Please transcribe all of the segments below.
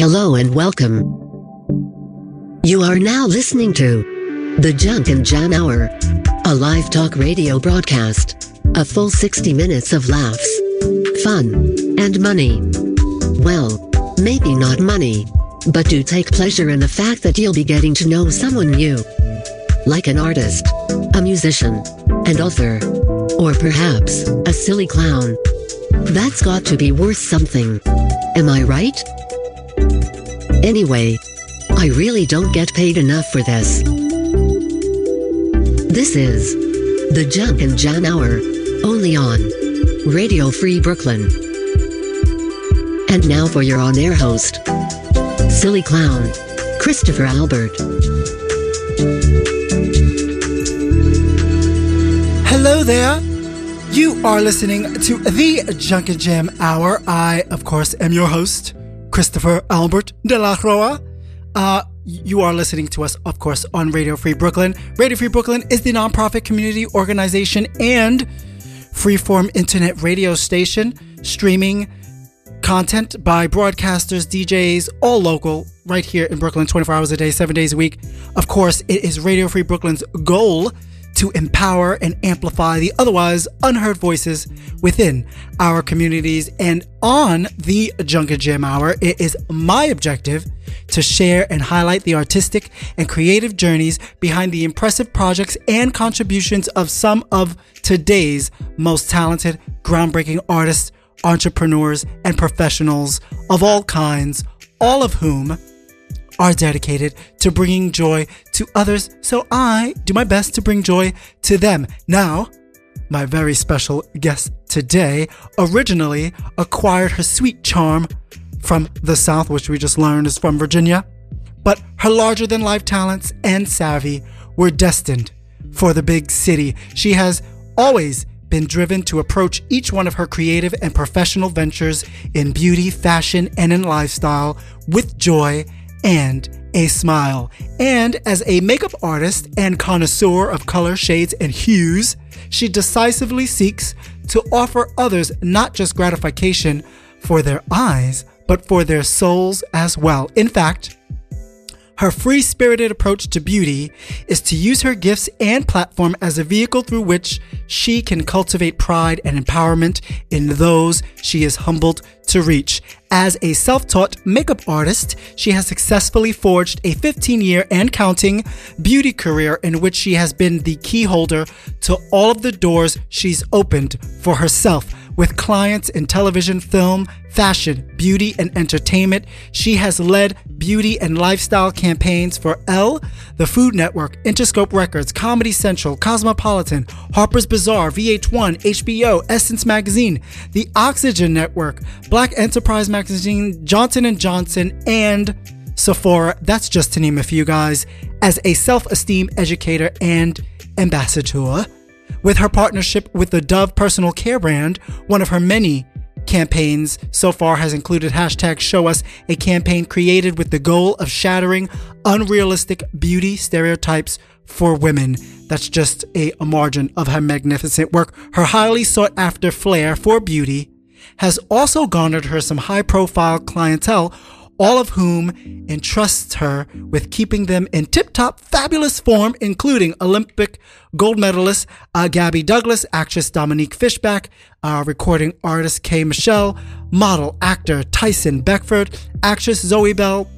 Hello and welcome. You are now listening to The Junk and Jam Hour, a live talk radio broadcast. A full 60 minutes of laughs, fun, and money. Well, maybe not money, but do take pleasure in the fact that you'll be getting to know someone new. Like an artist, a musician, an author, or perhaps a silly clown. That's got to be worth something. Am I right? Anyway, I really don't get paid enough for this. This is the Junk and Jam Hour, only on Radio Free Brooklyn. And now for your on air host, Silly Clown, Christopher Albert. Hello there. You are listening to the Junk and Jam Hour. I, of course, am your host, Christopher Albert de la Roa. Uh, you are listening to us, of course, on Radio Free Brooklyn. Radio Free Brooklyn is the nonprofit community organization and freeform internet radio station streaming content by broadcasters, DJs, all local, right here in Brooklyn, 24 hours a day, seven days a week. Of course, it is Radio Free Brooklyn's goal to empower and amplify the otherwise unheard voices within our communities. And on the Junk and Jam Hour, it is my objective to share and highlight the artistic and creative journeys behind the impressive projects and contributions of some of today's most talented, groundbreaking artists, entrepreneurs, and professionals of all kinds, all of whom are dedicated to bringing joy to others, so I do my best to bring joy to them. Now, my very special guest today originally acquired her sweet charm from the South, which we just learned is from Virginia, but her larger than life talents and savvy were destined for the big city. She has always been driven to approach each one of her creative and professional ventures in beauty, fashion, and in lifestyle with joy and a smile. And as a makeup artist and connoisseur of color, shades, and hues, she decisively seeks to offer others not just gratification for their eyes, but for their souls as well. In fact, her free spirited approach to beauty is to use her gifts and platform as a vehicle through which she can cultivate pride and empowerment in those she is humbled to reach. As a self taught makeup artist, she has successfully forged a 15 year and counting beauty career in which she has been the key holder to all of the doors she's opened for herself with clients in television, film, fashion, beauty, and entertainment. She has led beauty and lifestyle campaigns for Elle, the Food Network, Interscope Records, Comedy Central, Cosmopolitan, Harper's Bazaar, VH1, HBO, Essence Magazine, the Oxygen Network, Black Enterprise Magazine, Johnson & Johnson, and Sephora. That's just to name a few guys. As a self-esteem educator and ambassador, with her partnership with the Dove personal care brand, one of her many campaigns so far has included hashtag show us a campaign created with the goal of shattering unrealistic beauty stereotypes for women. That's just a, a margin of her magnificent work. Her highly sought after flair for beauty has also garnered her some high profile clientele all of whom entrusts her with keeping them in tip top fabulous form, including Olympic gold medalist uh, Gabby Douglas, actress Dominique Fishback, uh, recording artist K. Michelle, model, actor Tyson Beckford, actress Zoe Bell.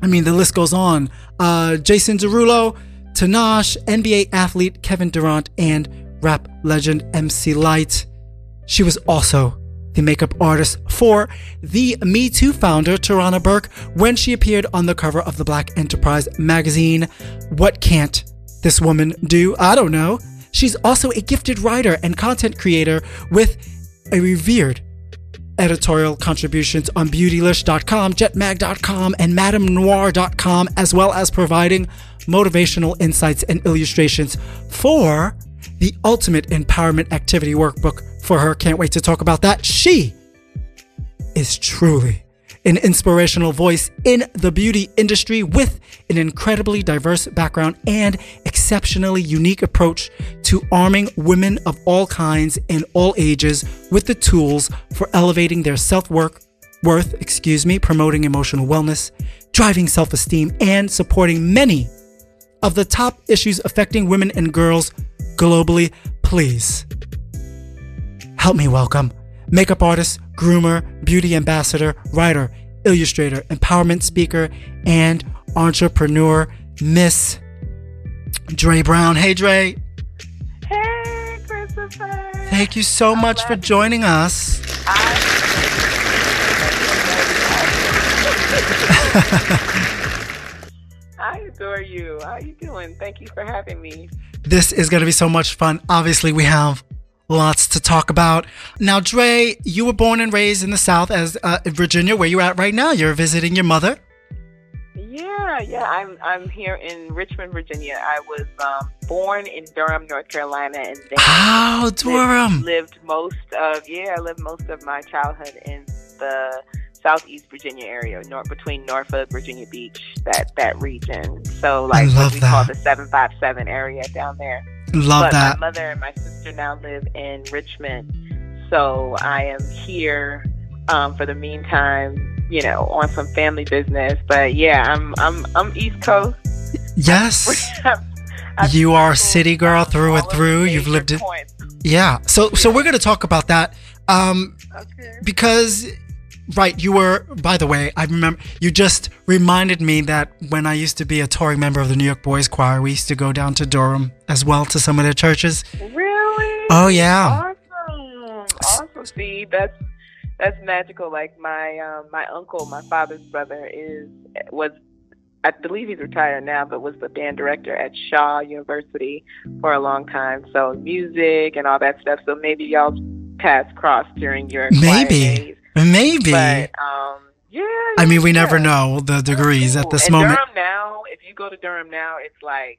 I mean, the list goes on. Uh, Jason Derulo, Tinashe, NBA athlete Kevin Durant, and rap legend MC Lyte. She was also the makeup artist for the Me Too founder, Tarana Burke, when she appeared on the cover of the Black Enterprise magazine. What can't this woman do? I don't know. She's also a gifted writer and content creator with a revered editorial contributions on beautylish.com, jetmag.com, and madamenoir.com, as well as providing motivational insights and illustrations for the Ultimate Empowerment Activity Workbook for her. Can't wait to talk about that. She is truly an inspirational voice in the beauty industry with an incredibly diverse background and exceptionally unique approach to arming women of all kinds and all ages with the tools for elevating their self work, worth, excuse me, promoting emotional wellness, driving self esteem, and supporting many of the top issues affecting women and girls globally. Please help me welcome makeup artist, groomer, beauty ambassador, writer, illustrator, empowerment speaker, and entrepreneur, Miss Dre Brown. Hey, Dre. Hey, Christopher. Thank you so I'm much for joining us. I adore you. How you doing? Thank you for having me. This is going to be so much fun. Obviously, we have lots to talk about. Now, Dre, you were born and raised in the South as uh, in Virginia, where you're at right now. You're visiting your mother. Yeah, yeah. I'm I'm here in Richmond, Virginia. I was um, born in Durham, North Carolina, and then Oh, lived- Durham. lived most of yeah, I lived most of my childhood in the Southeast Virginia area, north between Norfolk, Virginia Beach, that that region. So like love what we call the seven five seven area down there. Love but that. my mother and my sister now live in Richmond, so I am here um, for the meantime. You know, on some family business. But yeah, I'm I'm I'm East Coast. Yes. You are a city girl through and all of the through. You've lived it. Yeah. So, so we're going to talk about that. Um, Okay. because right you were by the way i remember you just reminded me that when i used to be a touring member of the new york boys choir we used to go down to durham as well to some of their churches Really? oh yeah Awesome. Awesome. See, that's that's magical. Like my um, my uncle, my father's brother, is was I believe he's retired now, but was the band director at Shaw University for a long time. So music and all that stuff. So maybe y'all paths crossed during your Maybe. Maybe But um, yeah. i mean we never know the degrees at this and moment Durham now, if you go to Durham now, it's like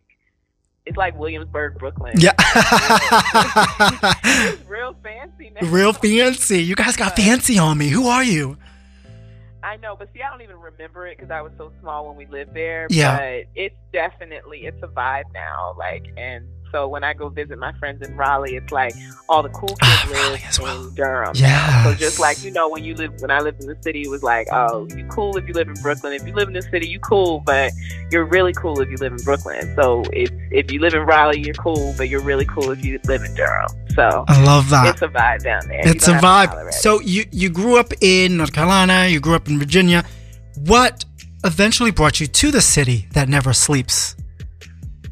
it's like Williamsburg, Brooklyn. yeah real fancy now. real fancy you guys got fancy on me who are you I know, but see, I don't even remember it because I was so small when we lived there. Yeah. But it's definitely it's a vibe now. Like, and so when I go visit my friends in Raleigh, it's like all the cool Ah, kids Raleigh live well. in Durham. now. So just like you know, when you live, when I lived in the city, it was like, oh, you cool if you live in Brooklyn. If you live in the city, you cool, but you're really cool if you live in Brooklyn. So it's if you live in Raleigh, you're cool, but you're really cool if you live in Durham. So i love that it's a vibe down there. It's a don't have to vibe. holler at it. So you you grew up in North Carolina, you grew up in Virginia. What eventually brought you to the city that never sleeps?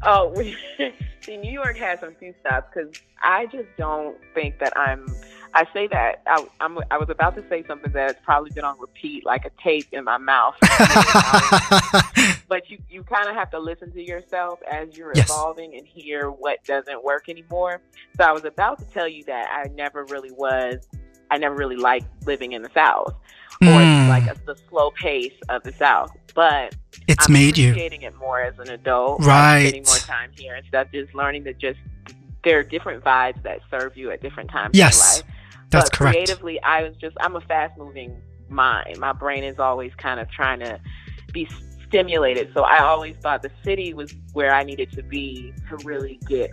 Oh, we, see, New York has some few stops because I just don't think that I'm. I say that I, I'm. I was about to say something that's probably been on repeat, like a tape in my mouth. but you, you kind of have to listen to yourself as you're Yes. evolving and hear what doesn't work anymore. So I was about to tell you that I never really was. I never really liked living in the South or Mm, like a, the slow pace of the South, but it's I'm made you. appreciating it more as an adult. Right. spending more time here and stuff. Just learning that just there are different vibes that serve you at different times Yes, in your life. That's but correct. creatively, I was just I'm a fast moving mind. My brain is always kind of trying to be stimulated. So I always thought the city was where I needed to be to really get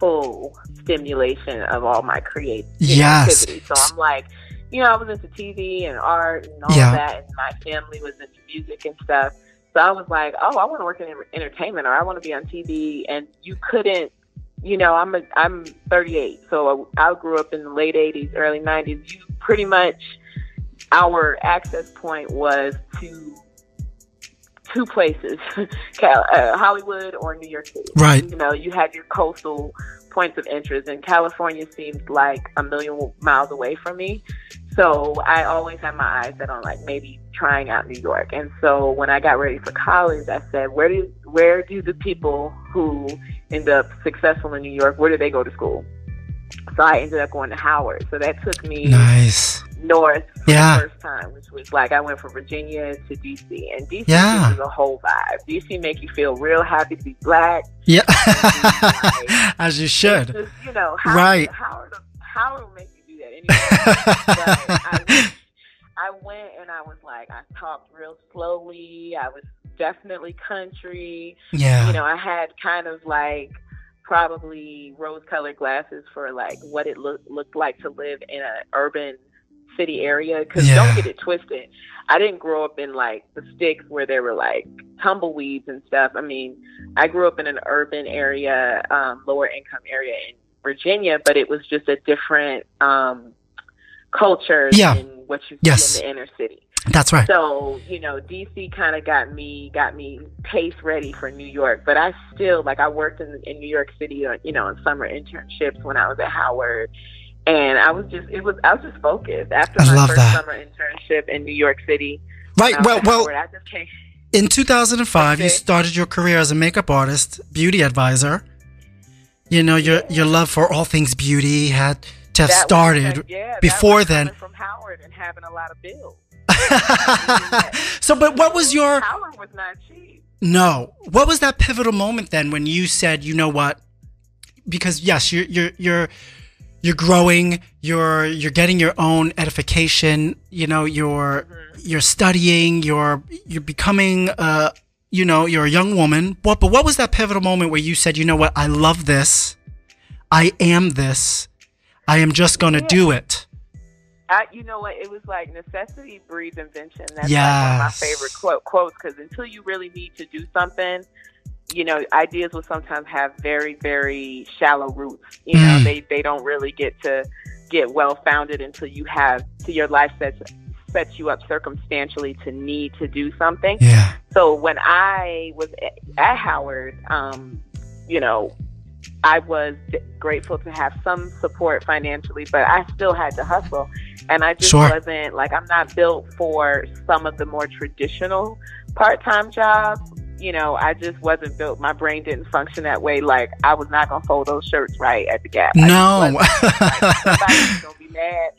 full stimulation of all my creative Yes. activity. So I'm like, you know, I was into TV and art and all Yeah. that, and my family was into music and stuff. So I was like, oh, I want to work in entertainment or I want to be on TV. And you couldn't, you know, I'm a, I'm 38, so I grew up in the late 80s, early 90s. You pretty much, our access point was to two places, Cal- uh, Hollywood or New York City. Right. You know, you had your coastal points of interest, and California seemed like a million miles away from me. So I always had my eyes set on like maybe trying out New York. And so when I got ready for college, I said, where do where do the people who end up successful in New York, where do they go to school? So I ended up going to Howard. So that took me Nice. North for Yeah. the first time, which was like I went from Virginia to DC, and DC Yeah. is a whole vibe. DC make you feel real happy to be black. Yeah. Like- As you should. Just, you know, Howard, Right. Howard, Howard will make you do that anyway. I, went- I went and I was like, I talked real slowly. I was definitely country. yeah. You know, I had kind of like probably rose-colored glasses for like what it looked looked like to live in an urban city area. Because Yeah. don't get it twisted. I didn't grow up in like the sticks where there were like tumbleweeds and stuff. I mean, I grew up in an urban area, um, lower income area in Virginia, but it was just a different um, culture Yeah. than what you see Yes. in the inner city. That's right. So, you know, DC kind of got me got me pace ready for New York, but I still like I worked in in New York City, uh, you know, in summer internships when I was at Howard, and I was just it was I was just focused after I my love first that. summer internship in New York City. Right. was Well, well, I just came. in 2005, you started your career as a makeup artist, beauty advisor. You know, your your love for all things beauty had to have that started because, yeah, before was then. from Howard and having a lot of bills. so, but what was your Howard was not cheap. no? What was that pivotal moment then when you said, you know what? Because yes, you're you're you're you're growing. You're you're getting your own edification. You know, you're you're studying. You're you're becoming. Uh, you know, you're a young woman. What? But what was that pivotal moment where you said, you know what? I love this. I am this. I am just to Yeah. do it. I, you know what? It was like necessity breeds invention. That's like one of my favorite quote, quotes because until you really need to do something, you know, ideas will sometimes have very, very shallow roots. You know, Mm. they they don't really get to get well founded until you have to your life sets sets you up circumstantially to need to do something. Yeah. So when I was at, at Howard, um, you know, I was grateful to have some support financially, but I still had to hustle. And I just Sure. wasn't like I'm not built for some of the more traditional part-time jobs. You know, I just wasn't built. My brain didn't function that way. Like I was not gonna fold those shirts right at the Gap. No. Like, gonna be mad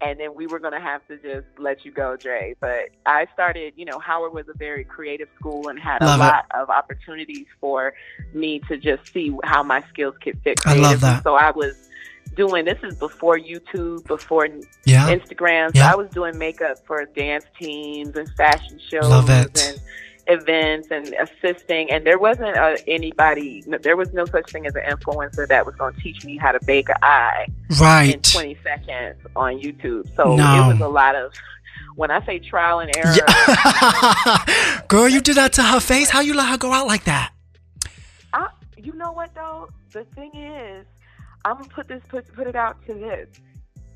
and then we were going to have to just let you go, Dre. But I started, you know, Howard was a very creative school and had Love a it. lot of opportunities for me to just see how my skills could fit. I love creatively. that. So I was doing this is before YouTube, before yeah. Instagram. So Yeah. I was doing makeup for dance teams and fashion shows Love it. and events and assisting. And there wasn't uh, anybody, there was no such thing as an influencer that was going to teach me how to bake an eye in Right. 20 seconds on YouTube. So No. it was a lot of, when I say trial and error, Yeah. Girl, you did that to her face. How you let her go out like that? I, you know what though? The thing is, I'm gonna put this put put it out to this.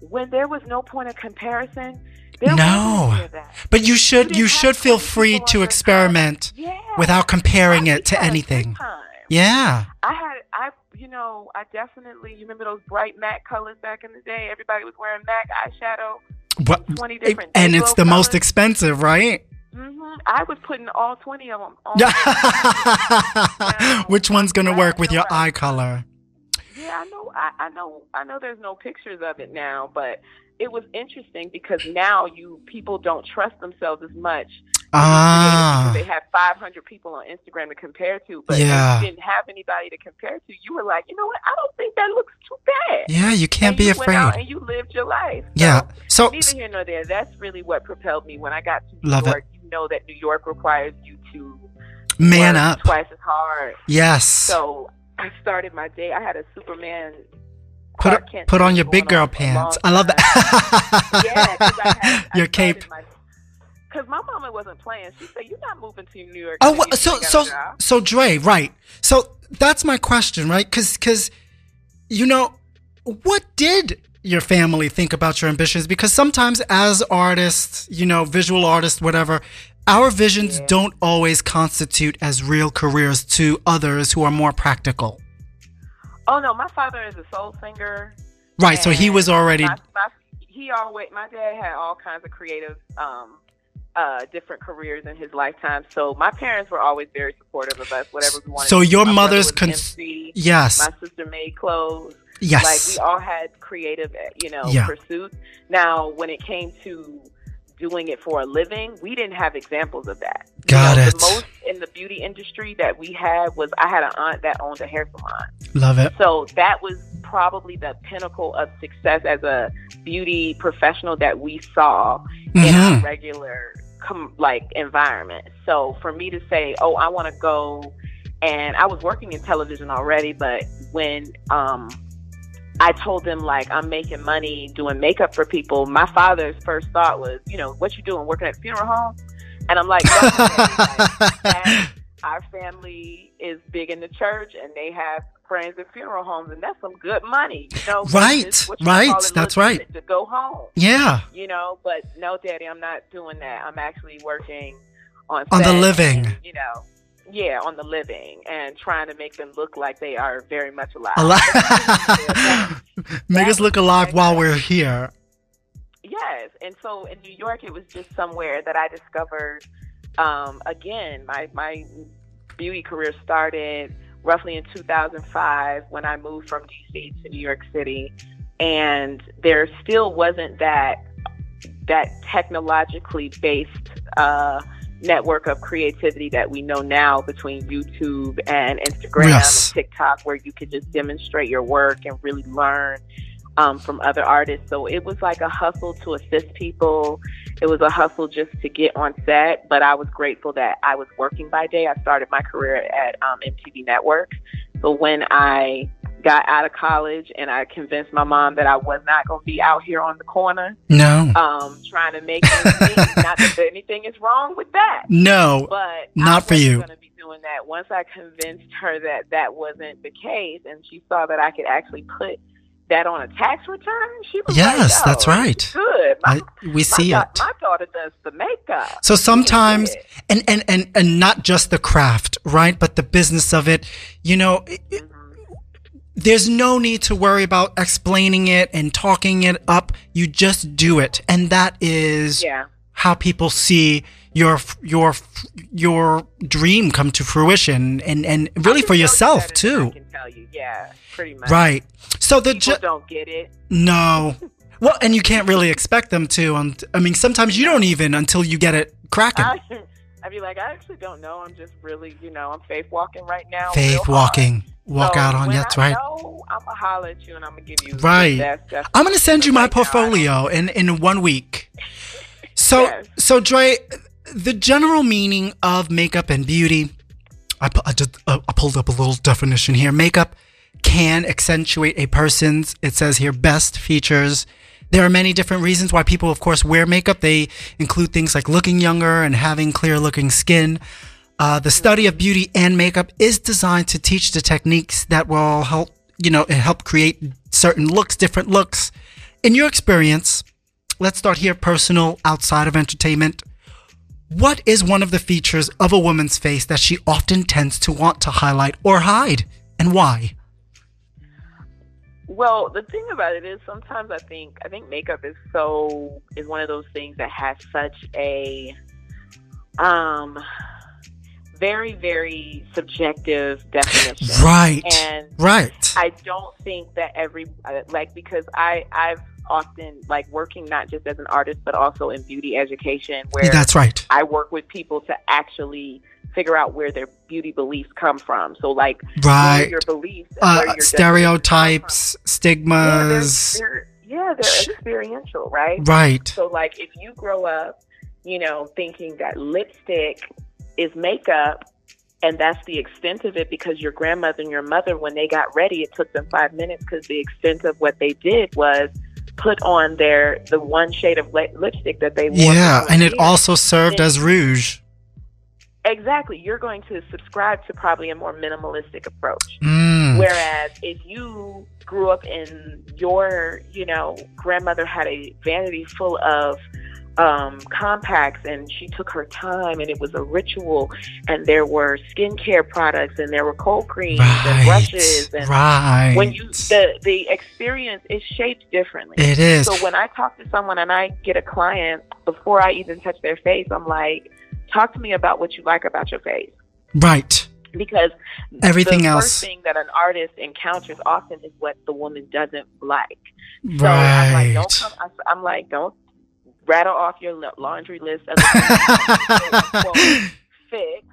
When there was no point of comparison, there No. wasn't any of that. But you should didn't you should feel free to experiment Yeah. without comparing it to we had a good anything. Yeah. I had I you know I definitely you remember those bright matte colors back in the day. Everybody was wearing MAC eyeshadow. What? 20 different And it's the most expensive, right? Mm-hmm. I was putting all 20 of them on. Yeah. Which one's gonna work with your eye color? Yeah, I know. I, I know. I know. There's no pictures of it now, but it was interesting because now you people don't trust themselves as much. Ah. They have 500 people on Instagram to compare to, but Yeah. you didn't have anybody to compare to. You were like, you know what? I don't think that looks too bad. Yeah, you can't and be you afraid. and you lived your life. Yeah. So, So neither here nor there. That's really what propelled me when I got to New Love it. York. You know that New York requires you to man up. twice as hard. Yes. So I started my day. I had a Superman. Put Kent put on your big girl on for a long pants. I love that. yeah, had, your cape. Because my mama wasn't playing. She said, "You're not moving to New York." Oh, until so a so so Dre, right? So that's my question, right? Because because you know what did your family think about your ambitions? Because sometimes as artists, you know, visual artists, whatever, our visions don't always constitute as real careers to others who are more practical. Oh no, my father is a soul singer. Right. So he was already My, my, he always. My dad had all kinds of creative. um uh, different careers in his lifetime. So my parents were always very supportive of us, whatever we wanted. So to do. your My mother's MC. yes, My sister made clothes. yes. Like we all had creative, eh, you know, Yeah. pursuits. Now, when it came to doing it for a living, we didn't have examples of that. You Got know, it. The most in the beauty industry that we had was I had an aunt that owned a hair salon. Love it. So that was probably the pinnacle of success as a beauty professional that we saw in our Mhm. regular com- like environment. So for me to say, "Oh, I want to go," and I was working in television already, but when um, I told them like I'm making money doing makeup for people, my father's first thought was, you know, what you doing working at funeral home? And I'm like, like our family is big in the church and they have friends at funeral homes and that's some good money, you know. Right, right, that's right. To go home. Yeah. You know, but no, Daddy, I'm not doing that. I'm actually working on on the living. And, you know, yeah, on the living and trying to make them look like they are very much alive. Alive. make us look alive while we're here. Yes, and so in New York, it was just somewhere that I discovered. Um, again, my my beauty career started roughly in 2005 when I moved from DC to New York City, and there still wasn't that that technologically based uh, network of creativity that we know now between YouTube and Instagram yes. and TikTok, where you could just demonstrate your work and really learn um, from other artists. So it was like a hustle to assist people. It was a hustle just to get on set, but I was grateful that I was working by day. I started my career at um, MTV Network. So when I got out of college and I convinced my mom that I was not going to be out here on the corner. No. Um, trying to make not that anything is wrong with that. No. But not for you. Going to be doing that. Once I convinced her that that wasn't the case, and she saw that I could actually put that on a tax return, she was yes, like, that's right. Good. My, I, we see it. My daughter does the makeup. So sometimes, and, and, and, and not just the craft, right? But the business of it, you know, mm-hmm there's no need to worry about explaining it and talking it up. You just do it. And that is yeah. how people see your your your dream come to fruition and and really for yourself too. I can tell you. Yeah, pretty much. Right. So the people ju- don't get it. No. well, and you can't really expect them to. Um, I mean, sometimes you don't even until you get it cracking. I'd be like, I actually don't know. I'm just really, you know, I'm faith walking right now. Faith walking walk so out on. That's right. Know, I'm gonna holler at you and I'm gonna give you right. I'm gonna send you my portfolio in in one week. So yes. so Dre, the general meaning of makeup and beauty. I, I just uh, I pulled up a little definition here. Makeup can accentuate a person's. It says here best features. There are many different reasons why people, of course, wear makeup. They include things like looking younger and having clear looking skin. Uh, the study of beauty and makeup is designed to teach the techniques that will help, you know, help create certain looks, different looks. In your experience, let's start here personal, outside of entertainment. What is one of the features of a woman's face that she often tends to want to highlight or hide, and why? Well, the thing about it is sometimes I think I think makeup is so is one of those things that has such a um very, very subjective definition. Right. And right. I don't think that every uh, like because I I've often like working not just as an artist but also in beauty education where that's right. I work with people to actually figure out where their beauty beliefs come from. So like right. your beliefs, uh, your stereotypes, stigmas. Yeah, they're, they're, yeah, they're experiential, right? Right. So like if you grow up, you know, thinking that lipstick is makeup and that's the extent of it because your grandmother and your mother when they got ready it took them five minutes because the extent of what they did was put on their the one shade of lipstick that they wore. Yeah and it also served and as rouge. Exactly. You're going to subscribe to probably a more minimalistic approach. Mm. whereas if you grew up in your you know grandmother had a vanity full of um, compacts and she took her time and it was a ritual and there were skincare products and there were cold creams right, and brushes and right. when you the the experience is shaped differently. It is. So when I talk to someone and I get a client before I even touch their face, I'm like, talk to me about what you like about your face. Right. Because everything the else first thing that an artist encounters often is what the woman doesn't like. So right. I'm like, don't come. I'm like, don't rattle off your mm-hmm. laundry list of fix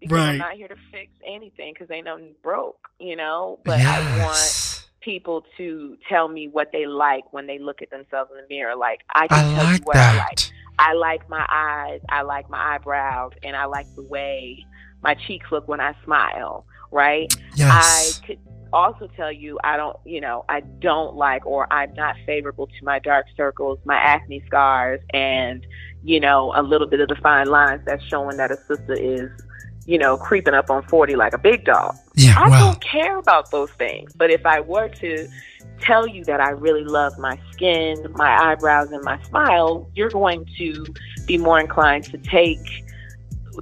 because right. I'm not here to fix anything because ain't nothing broke, you know. But yes. I want people to tell me what they like when they look at themselves in the mirror. Like I can I tell like you what that. I like. I like my eyes. I like my eyebrows, and I like the way my cheeks look when I smile. Right? Yes. I could also tell you I don't, you know, I don't like or I'm not favorable to my dark circles, my acne scars, and you know, a little bit of the fine lines that's showing that a sister is, you know, creeping up on 40 like a big dog. Yeah, I don't care about those things. But if I were to tell you that I really love my skin, my eyebrows, and my smile, you're going to be more inclined to take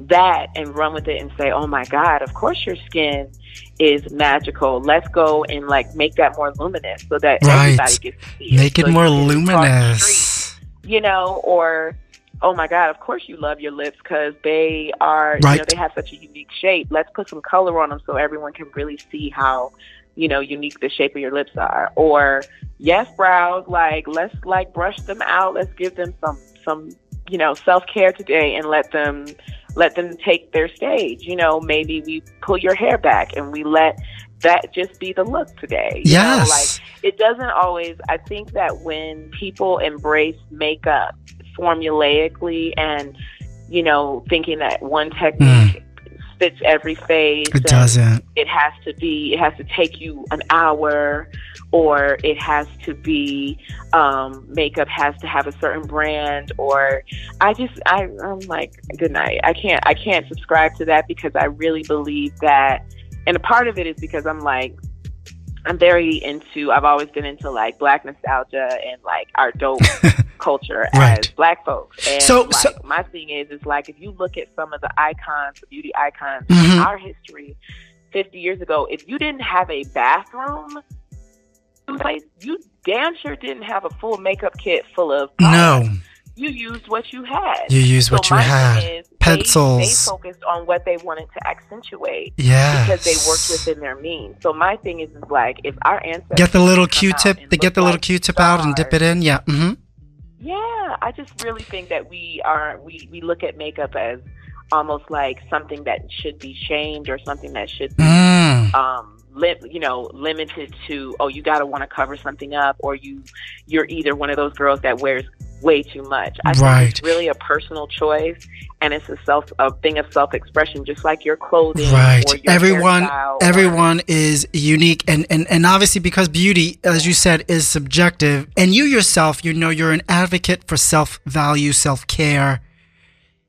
that and run with it and say, oh my God, of course your skin is magical. Let's go and like make that more luminous so that Right. everybody gets to see it. make it So more can street, luminous. you know, or oh my God, of course you love your lips because they are you know they have such a unique shape. Let's put some color on them so everyone can really see how, you know, unique the shape of your lips are. Or yes, brows, like let's like brush them out. Let's give them some some, you know, self care today and let them let them take their stage. You know, maybe we pull your hair back and we let that just be the look today. Know, Yes. like it doesn't always i think that when people embrace makeup formulaically and you know thinking that one mm. technique fits every phase it doesn't. it has to be it has to take you an hour or it has to be um, makeup has to have a certain brand or i just I, i'm like good night i can't i can't subscribe to that because i really believe that and a part of it is because i'm like i'm very into i've always been into like black nostalgia and like our dope culture Right. as black folks and So- like so- my thing is is like if you look at some of the icons the beauty icons Mhm. in our history 50 years ago if you didn't have a bathroom place you damn sure didn't have a full makeup kit full of products. No, you used what you had you use what you had. is they- Pencils. they, focused on what they wanted to accentuate Yeah. because they worked within their means so my thing is, is like if our ancestors Get the little Q-tip. They get the little like Q-tip out and dip it in. Yeah. Mm-hmm. yeah, I just really think that we are we we look at makeup as almost like something that should be shamed or something that should be Mm. um li- you know limited to oh you got to want to cover something up or you you're either one of those girls that wears way too much. I Right. think it's really a personal choice and it's a self a thing of self-expression just like your clothing Right. or your Everyone hairstyle or- everyone is unique and, and and obviously because beauty, as you said, is subjective. And you yourself, you know you're an advocate for self-value, self-care.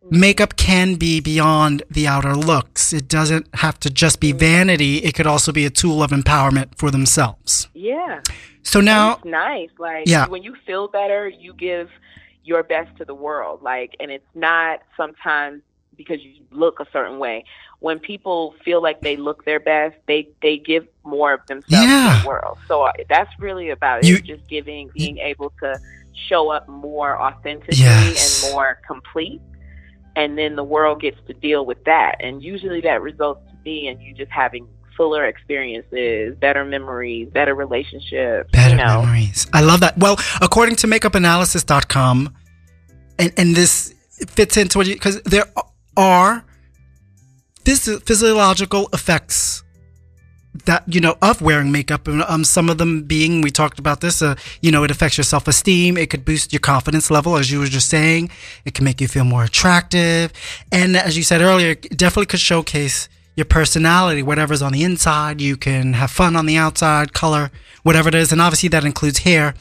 Makeup can be beyond the outer looks. It doesn't have to just be vanity. It could also be a tool of empowerment for themselves. yeah. So now, it's nice. Like Yeah. when you feel better, you give your best to the world. Like, and it's not sometimes because you look a certain way. When people feel like they look their best, they they give more of themselves Yeah. to the world. So uh, that's really about it. You- It's just giving, being able to show up more authentically Yes. and more complete. And then the world gets to deal with that. And usually that results to me and you just having fuller experiences, better memories, better relationships. Better you know. memories. I love that. Well, according to makeupanalysis.com, and, and this fits into what you, because there are phys- physiological effects that, you know, of wearing makeup. And um, some of them being, we talked about this, uh, you know, it affects your self esteem. It could boost your confidence level, as you were just saying. It can make you feel more attractive. And as you said earlier, it definitely could showcase your personality, whatever's on the inside. You can have fun on the outside, color, whatever it is. And obviously that includes hair.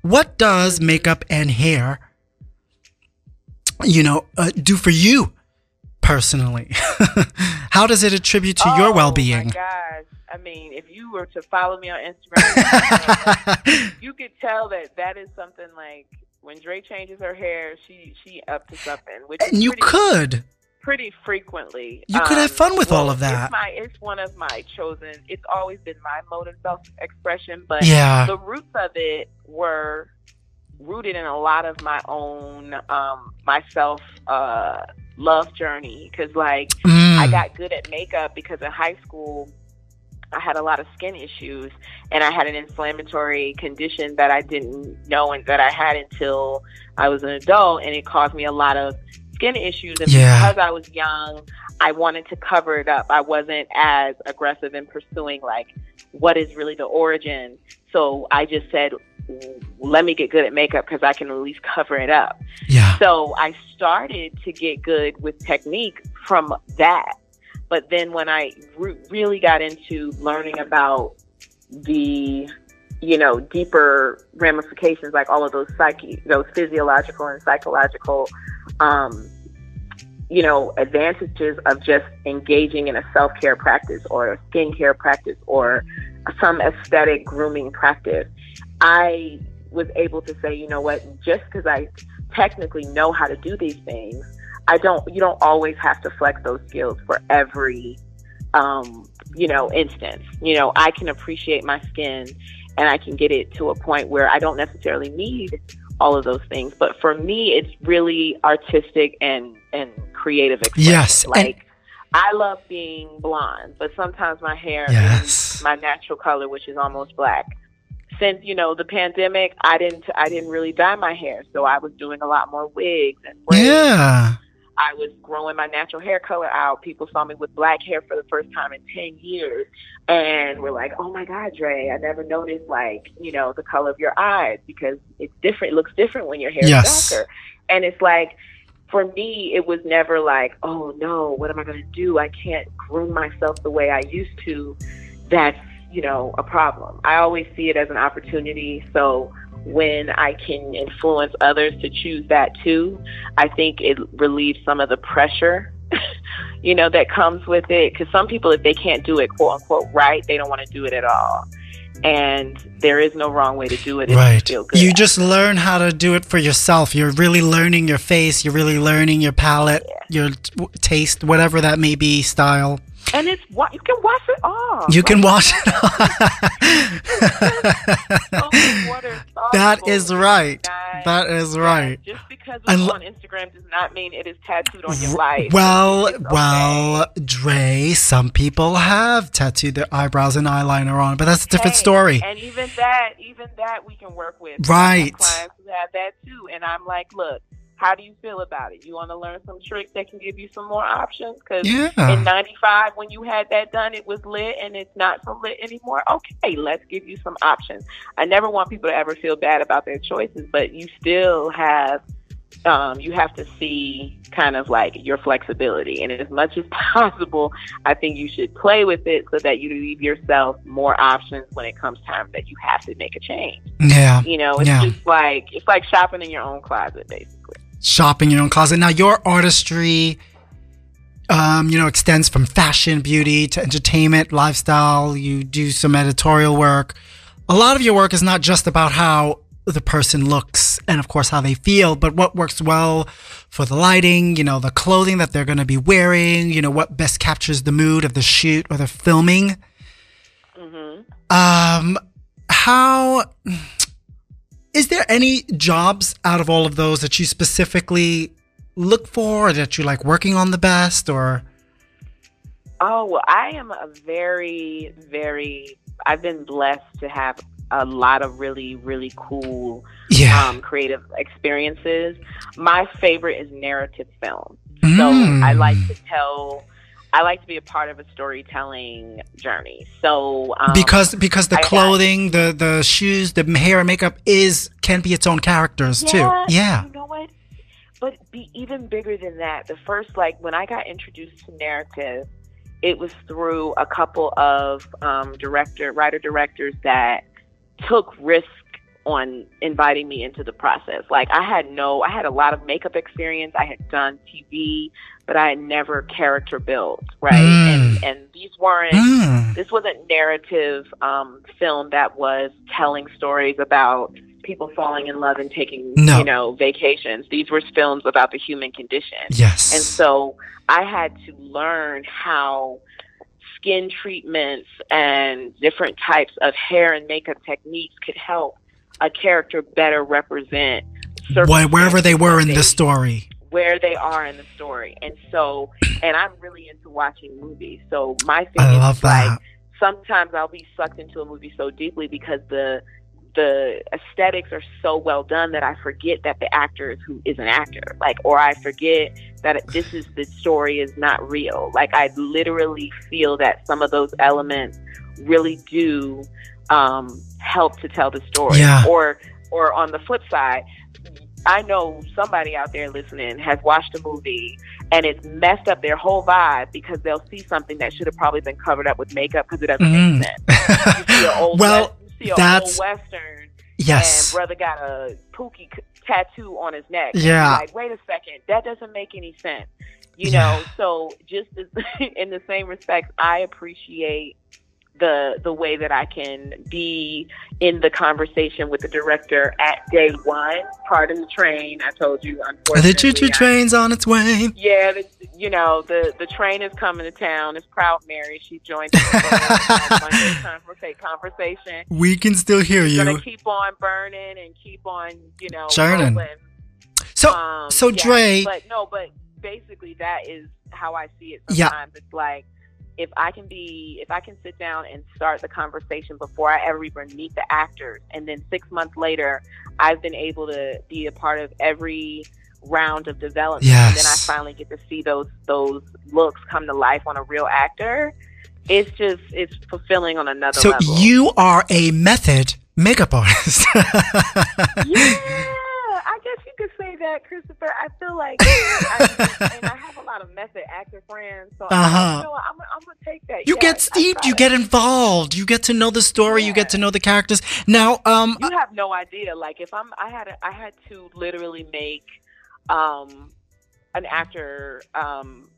What does makeup and hair, you know, uh, do for you personally? How does it attribute to your Oh, well being? I mean, if you were to follow me on Instagram, you could tell that that is something like when Dre changes her hair, she she up to something. Which and you pretty, could. pretty frequently. You could have fun with well, all of that. It's, my, it's one of my chosen. It's always been my mode of self expression, but Yeah. the roots of it were rooted in a lot of my own um myself uh love journey because like I Mm. got good at makeup because in high school I had a lot of skin issues and I had an inflammatory condition that I didn't know and that I had until I was an adult and it caused me a lot of skin issues and Yeah. because I was young I wanted to cover it up. I wasn't as aggressive in pursuing like what is really the origin. So I just said let me get good at makeup because I can at least cover it up. yeah. So I started to get good with technique from that. But then when I re- really got into learning about the you know deeper ramifications like all of those psyche those physiological and psychological um, you know advantages of just engaging in a self-care practice or a skincare practice or some aesthetic grooming practice i was able to say you know what? Just because i technically know how to do these things i don't you don't always have to flex those skills for every um, you know instance you know i can appreciate my skin and I can get it to a point where I don't necessarily need all of those things. But for me, it's really artistic and and creative expression. Yes, like. And- I love being blonde, but sometimes my hair yes. is my natural color, which is almost black. Since you know the pandemic, I didn't I didn't really dye my hair, so I was doing a lot more wigs and braids. Yeah. I was growing my natural hair color out. People saw me with black hair for the first time in 10 years and were like, oh my God, Dre, I never noticed like, you know, the color of your eyes because it's different. It looks different when your hair yes. is darker. And it's like, for me, it was never like, oh no, what am I going to do? I can't groom myself the way I used to. That's, you know, a problem. I always see it as an opportunity. So when I can influence others to choose that too, I think it relieves some of the pressure, you know, that comes with it. Because some people, if they can't do it, quote unquote, right, they don't want to do it at all. And there is no wrong way to do it. right. You, you just learn how to do it for yourself. You're really learning your face. You're really learning your palette, yeah. your t- taste, whatever that may be, style and it's what you can wash it off. You can wash it off. that is right. That is right. Just because it's on Instagram does not mean it is tattooed on your life. Well, okay. well, Dre, some people have tattooed their eyebrows and eyeliner on, but that's a different hey, story. And even that, even that, we can work with. Right. Clients who have that too, and I'm like, look how do you feel about it? You want to learn some tricks that can give you some more options? Because yeah. in '95, when you had that done, it was lit, and it's not so lit anymore. Okay, let's give you some options. I never want people to ever feel bad about their choices, but you still have um, you have to see kind of like your flexibility. And as much as possible, I think you should play with it so that you leave yourself more options when it comes time that you have to make a change. Yeah. You know, it's yeah. just like it's like shopping in your own closet, basically shopping your own closet. Now, your artistry, um, you know, extends from fashion, beauty to entertainment, lifestyle. You do some editorial work. A lot of your work is not just about how the person looks and, of course, how they feel, but what works well for the lighting, you know, the clothing that they're going to be wearing, you know, what best captures the mood of the shoot or the filming. Mm-hmm. Um, how is there any jobs out of all of those that you specifically look for or that you like working on the best or oh well i am a very very i've been blessed to have a lot of really really cool yeah. um, creative experiences my favorite is narrative film mm. so i like to tell I like to be a part of a storytelling journey. So um, because because the clothing, the the shoes, the hair and makeup is can be its own characters yeah, too. Yeah. You know what? But be even bigger than that. The first like when I got introduced to narrative, it was through a couple of um, director writer directors that took risk on inviting me into the process. Like I had no, I had a lot of makeup experience. I had done TV, but I had never character built, right? Mm. And and these weren't. Mm. This wasn't narrative um, film that was telling stories about people falling in love and taking No. you know vacations. These were films about the human condition. Yes. And so I had to learn how skin treatments and different types of hair and makeup techniques could help a character better represent Wh- wherever they were in the story. where they are in the story. And so, and I'm really into watching movies. So my thing I is love like that. sometimes I'll be sucked into a movie so deeply because the the aesthetics are so well done that I forget that the actor is who is an actor. Like, or I forget that this is the story is not real. Like, I literally feel that some of those elements really do um, help to tell the story. Yeah. Or, or on the flip side, I know somebody out there listening has watched a movie and it's messed up their whole vibe because they'll see something that should have probably been covered up with makeup because it doesn't Mm. make sense. You see an old Well, West- you see an that's- old western yes. and brother got a pookie tattoo on his neck. Yeah. like, wait a second, that doesn't make any sense. You Yeah. know, so just as, in the same respect, I appreciate the the way that I can be in the conversation with the director at day one. Pardon the train. I told you, unfortunately. The choo choo train's on its way. yeah, the, you know the the train is coming to town. It's Proud Mary. She joined us Monday conversation. We can still hear you. gonna keep on burning and keep on, you know, Churning. rolling. So, Um, so yeah, Dre, But no, but basically that is how I see it. Yeah. Sometimes it's like if I can be, if I can sit down and start the conversation before I ever even meet the actors, and then six months later, I've been able to be a part of every round of development, and then I finally get to see those those looks come to life on a real actor. It's just it's fulfilling on another so level. you are a method makeup artist. yeah, I guess you could say that, Christopher. I feel like, I, and I have a lot of method actor friends, so Uh-huh. like, you know what, I'm, I'm gonna take that. You Yes, get steeped, you get involved, you get to know the story, you get to know the characters. Now, um, You have no idea. Like if I'm, I had, a, I had to literally make, um, an actor, um,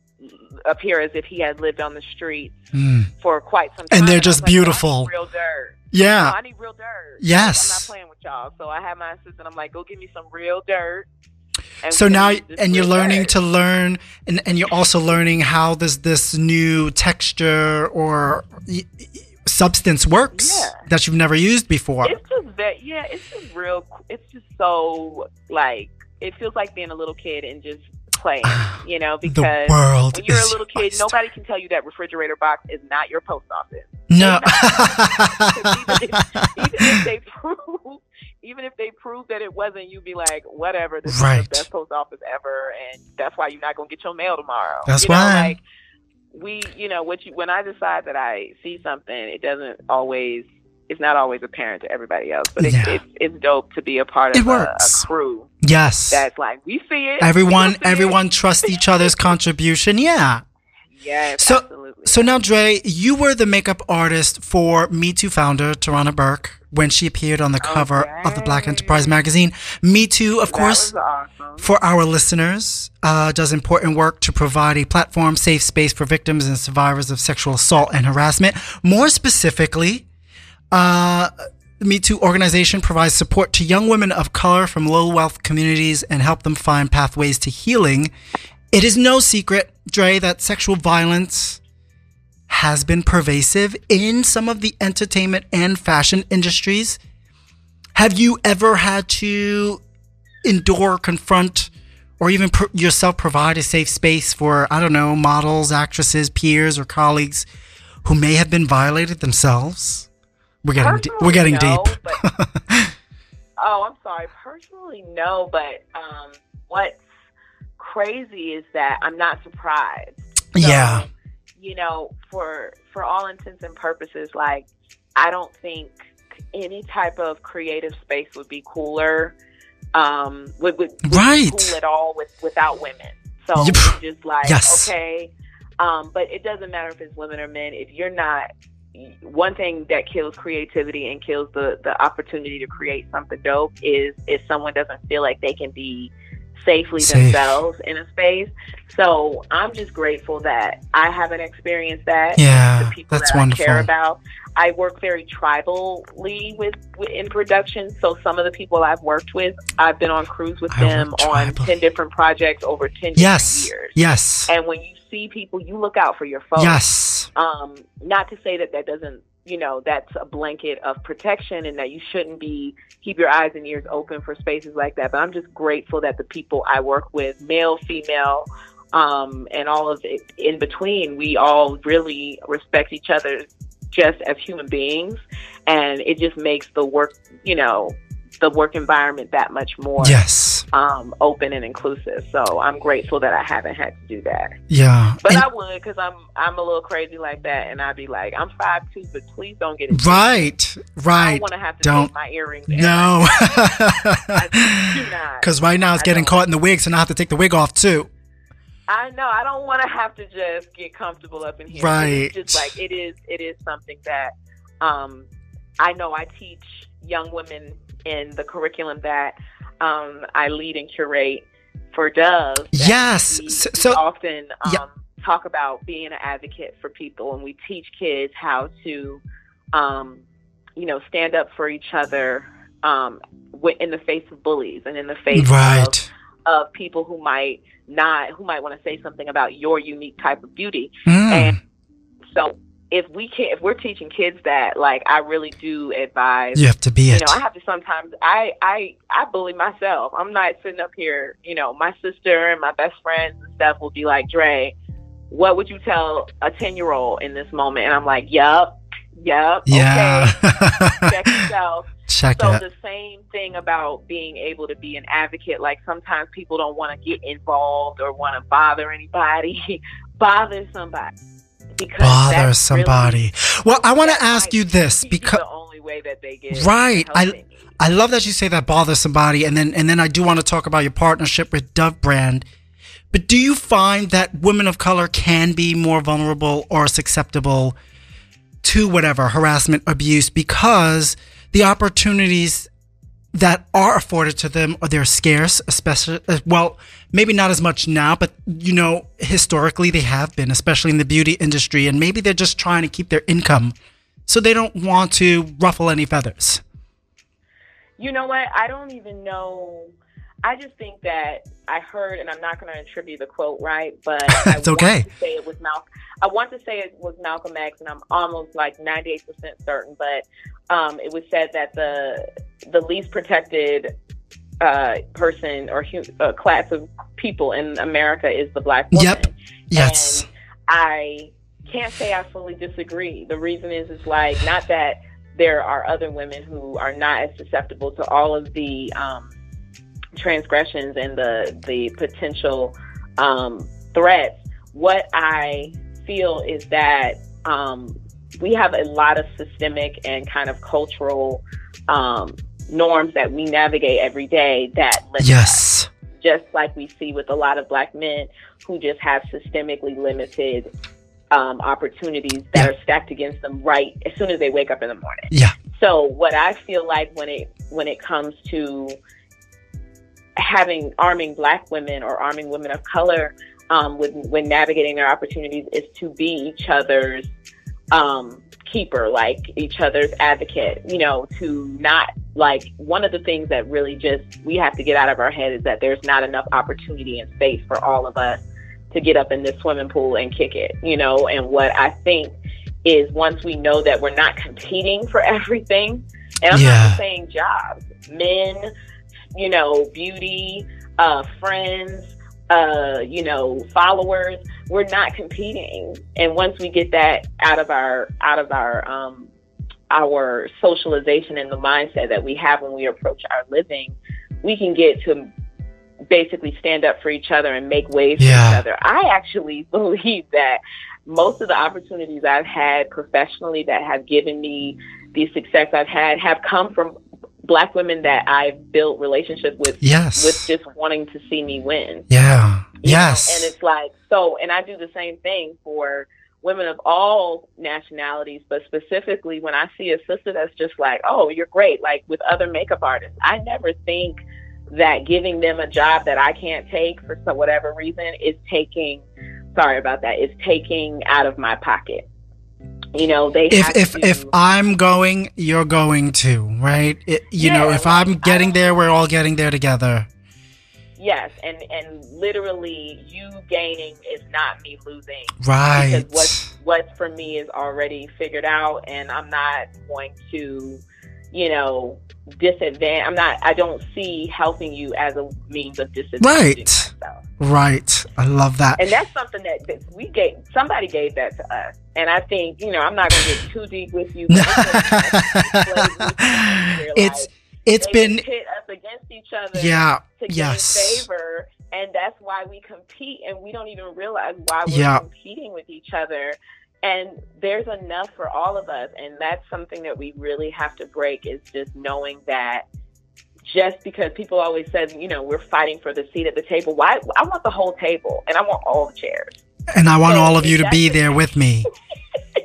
appear as if he had lived on the streets hmm, for quite some time. And they're I just like, "No, I need beautiful. real dirt. Yeah, I need real dirt. Yes. I'm not playing with y'all. So I had my assistant. I'm like, go give me some real dirt. And so now, and you're learning dirt. to learn, and, and you're also learning how does this new texture or y- y- substance works Yeah. that you've never used before. It's just that, yeah, it's just real. It's just so like it feels like being a little kid and just playing, you know, because world when you're a little kid, nobody can tell you that refrigerator box is not your post office. No. even, if, even if they prove, even if they prove that it wasn't, you'd be like, whatever. This is the best post office ever, and that's why you're not gonna get your mail tomorrow. That's you know, why. Like, we, you know, what you when I decide that I see something, it doesn't always. It's not always apparent to everybody else, but it's Yeah. it's, it's dope to be a part of a, works. a crew yes. that's like we see it. Everyone, see it. everyone trusts each other's contribution. Yeah. Yes, So- absolutely. So now, Dre, you were the makeup artist for Me Too founder Tarana Burke when she appeared on the cover of the Black Enterprise magazine. Me Too, of That course, awesome. for our listeners, uh, does important work to provide a platform, safe space for victims and survivors of sexual assault and harassment. More specifically, uh, the Me Too organization provides support to young women of color from low wealth communities and help them find pathways to healing. It is no secret, Dre, that sexual violence has been pervasive in some of the entertainment and fashion industries. Have you ever had to endure, confront, or even pr- yourself provide a safe space for, I don't know, models, actresses, peers, or colleagues who may have been violated themselves? We're getting we're getting no, deep. but- oh, I'm sorry. Personally, no, but um, what's crazy is that I'm not surprised. So, yeah. You know, for for all intents and purposes, like I don't think any type of creative space would be cooler. Um, would, would, would be Right. cool at all with without women. So Yep. just like Yes. okay, um, but it doesn't matter if it's women or men. If you're not one thing that kills creativity and kills the the opportunity to create something dope is if someone doesn't feel like they can be safely Safe. themselves in a space. So I'm just grateful that I haven't experienced that. Yeah, the people that's that wonderful. I care about. I work very tribally with, with in production. So some of the people I've worked with, I've been on crews with I them on ten different projects over ten Yes. years. Yes. And when you see people, you look out for your folks. Yes. Um, not to say that that doesn't, you know, that's a blanket of protection and that you shouldn't be keep your eyes and ears open for spaces like that. But I'm just grateful that the people I work with, male, female, um, and all of it in between, we all really respect each other just as human beings, and it just makes the work, you know, the work environment that much more Yes. um, open and inclusive. So I'm grateful that I haven't had to do that. Yeah. But And- I would because I'm I'm a little crazy like that, and I'd be like, I'm five two, but please don't get it. right. I Right. don't want to have to Don't- take my earrings. No. I. Because right now it's I getting caught in the wig, and I have to take the wig off too. I know. I don't want to have to just get comfortable up in here. Right. It's just like it is. It is something that um, I know. I teach young women in the curriculum that um, I lead and curate for Dove. Yes. So- we so- often um, Yeah. talk about being an advocate for people, and we teach kids how to, um, you know, stand up for each other um, in the face of bullies and in the face of of people who might not who might want to say something about your unique type of beauty Mm. and so if we can't if we're teaching kids that like i really do advise You have to be you it. know i have to sometimes i i i bully myself i'm not sitting up here you know my sister and my best friends and stuff will be like dre what would you tell a 10 year old in this moment and i'm like yup yup yeah. okay check yourself Check so it. the same thing about being able to be an advocate. Like sometimes people don't want to get involved or want to bother anybody. bother somebody. Because Bother somebody. well, I want to ask might you this because the only way that they get Right. I- I love that you say that bother somebody, and then and then I do want to talk about your partnership with Dove Brand. But do you find that women of color can be more vulnerable or susceptible to whatever harassment, abuse, because the opportunities that are afforded to them are they're scarce, especially uh, well, maybe not as much now, but you know, historically they have been, especially in the beauty industry, and maybe they're just trying to keep their income, so they don't want to ruffle any feathers. You know what? I don't even know. I just think that I heard, and I'm not going to attribute the quote right, but I It's okay. to say it was Malcolm. I want to say it was Malcolm X, and I'm almost like 98% certain, but um, it was said that the the least protected uh, person or hu- uh, class of people in America is the black woman. Yep. Yes. And I can't say I fully disagree. The reason is, is like not that there are other women who are not as susceptible to all of the um, transgressions and the the potential um, threats. What I feel is that um, we have a lot of systemic and kind of cultural um, norms that we navigate every day that limit us Yes. just like we see with a lot of black men who just have systemically limited um, opportunities that Yeah. are stacked against them right as soon as they wake up in the morning. Yeah. So what I feel like when it when it comes to having arming black women or arming women of color um, with, when navigating their opportunities is to be each other's um, keeper, like each other's advocate. You know, to not like one of the things that really just we have to get out of our head is that there's not enough opportunity and space for all of us to get up in this swimming pool and kick it. You know, and what I think is once we know that we're not competing for everything, and I'm Yeah. not saying jobs, men, you know, beauty, uh, friends, uh, you know, followers. We're not competing, and once we get that out of our out of our um, our socialization and the mindset that we have when we approach our living, we can get to basically stand up for each other and make ways for each other. I actually believe that most of the opportunities I've had professionally that have given me the success I've had have come from black women that I've built relationships with Yes. with just wanting to see me win. yeah. you know? Yes. And it's like so and I do the same thing for women of all nationalities, but specifically when I see a sister that's just like, Oh, you're great, like with other makeup artists. I never think that giving them a job that I can't take for some whatever reason is taking sorry about that, is taking out of my pocket. You know, they if if to, if I'm going, you're going to, right? It, you know, Yeah, if I'm getting there, we're all getting there together. Yes, and and literally you gaining is not me losing. Right. because what's what's for me is already figured out and i'm not going to you know disadvantage i'm not i don't see helping you as a means of disadvantaging Right. myself Right. I love that. and that's something that, that we gave somebody gave that to us and i think you know i'm not going to get too deep with you it's, it's they been pit us against each other. yeah, to yes. favor, and that's why we compete, and we don't even realize why we're Yeah. competing with each other. And there's enough for all of us, and that's something that we really have to break. Is just knowing that just because people always said, you know, we're fighting for the seat at the table. Why? I want the whole table, and I want all the chairs. And I want So all of you to be there with me.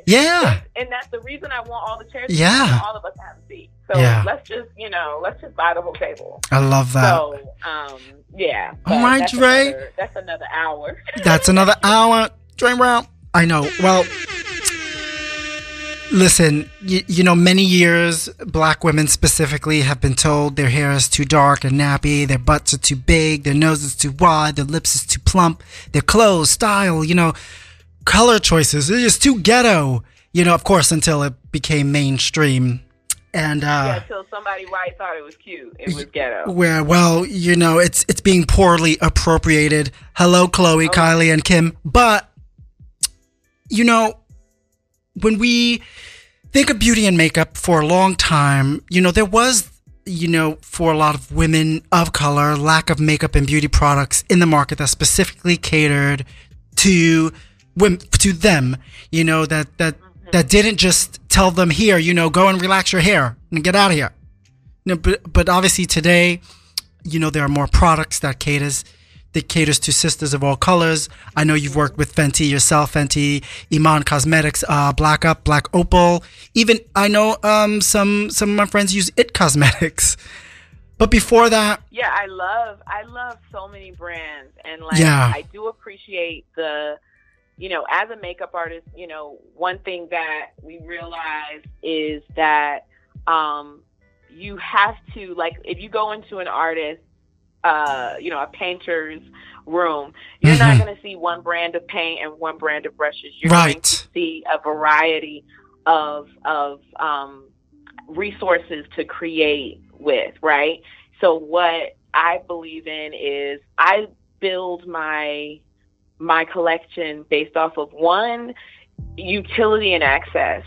Yeah. and that's the reason I want all the chairs. Yeah. because I want all of us have a seat. So Yeah. let's just, you know, let's just buy the whole table. I love that. So, um, yeah. All right, that's Dre. Another, that's another hour. That's another hour. Drain Brown. I know. Well, listen, you, you know, many years, black women specifically have been told their hair is too dark and nappy, their butts are too big, their nose is too wide, their lips is too plump, their clothes, style, you know, color choices, it's just too ghetto. You know, of course, until it became mainstream. And, uh, yeah, until somebody white thought it was cute. It was ghetto. where well you know it's it's being poorly appropriated hello khloe kylie and kim but you know when we think of beauty and makeup for a long time you know there was you know for a lot of women of color lack of makeup and beauty products in the market that specifically catered to women to them you know that that mm-hmm. that didn't just tell them here you know go and relax your hair and get out of here. No, but but obviously today, you know, there are more products that caters that caters to sisters of all colors. I know you've worked with Fenty yourself, Fenty, Iman Cosmetics, uh, Black Up, Black Opal. Even I know um, some some of my friends use It Cosmetics. But before that, Yeah, I love I love so many brands and like Yeah. I do appreciate the you know, as a makeup artist, you know, one thing that we realize is that um you have to like if you go into an artist uh, you know, a painter's room, you're not Mhm. going to see one brand of paint and one brand of brushes. You're going right? to see a variety of of um, resources to create with, right? So what I believe in is I build my my collection based off of one utility and access.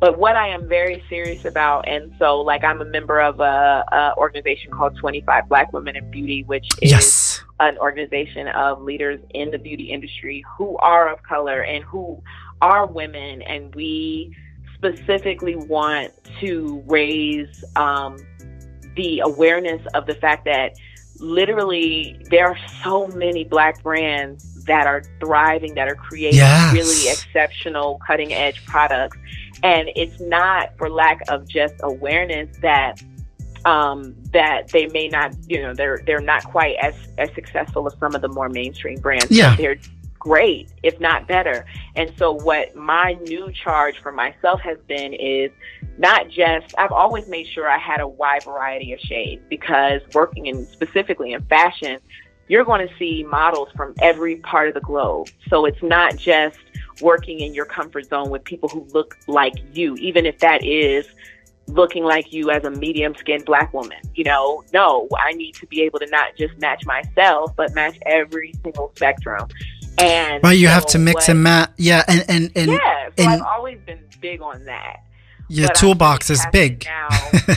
But what I am very serious about, and so like I'm a member of a, a organization called 25 Black Women in Beauty, which is Yes. an organization of leaders in the beauty industry who are of color and who are women, and we specifically want to raise um, the awareness of the fact that literally there are so many black brands that are thriving, that are creating Yes. really exceptional, cutting edge products. And it's not for lack of just awareness that um, that they may not, you know, they're they're not quite as as successful as some of the more mainstream brands. Yeah. they're great, if not better. And so, what my new charge for myself has been is not just I've always made sure I had a wide variety of shades because working in specifically in fashion, you're going to see models from every part of the globe. So it's not just working in your comfort zone with people who look like you, even if that is looking like you as a medium skinned black woman. You know, no, I need to be able to not just match myself, but match every single spectrum. And Right. You have to mix what- and match. Yeah. And and and yeah, so and- I've always been big on that. your but toolbox is big. now.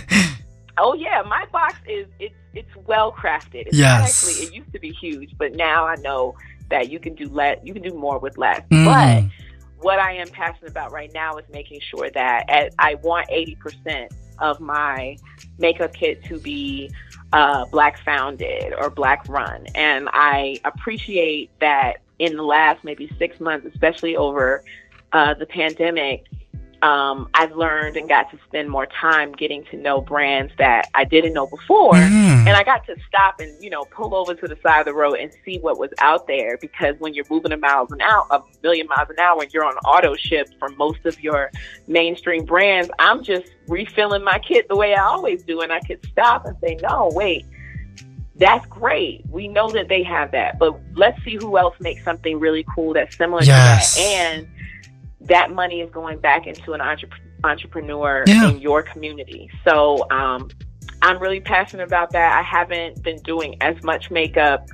Oh yeah, my box is it's it's well crafted. It's Yes. actually it used to be huge, but now I know that you can do less. You can do more with less. Mm. But what I am passionate about right now is making sure that at, I want eighty percent of my makeup kit to be uh, black founded or black run, and I appreciate that in the last maybe six months, especially over uh, the pandemic, um, I've learned and got to spend more time getting to know brands that I didn't know before. Mm. And I got to stop and, you know, pull over to the side of the road and see what was out there because when you're moving a miles an hour, a million miles an hour, and you're on auto ship for most of your mainstream brands, I'm just refilling my kit the way I always do. And I could stop and say, no, wait, that's great. We know that they have that, but let's see who else makes something really cool that's similar Yes. to that. And that money is going back into an entrep- entrepreneur Yeah. in your community. So um, I'm really passionate about that. I haven't been doing as much makeup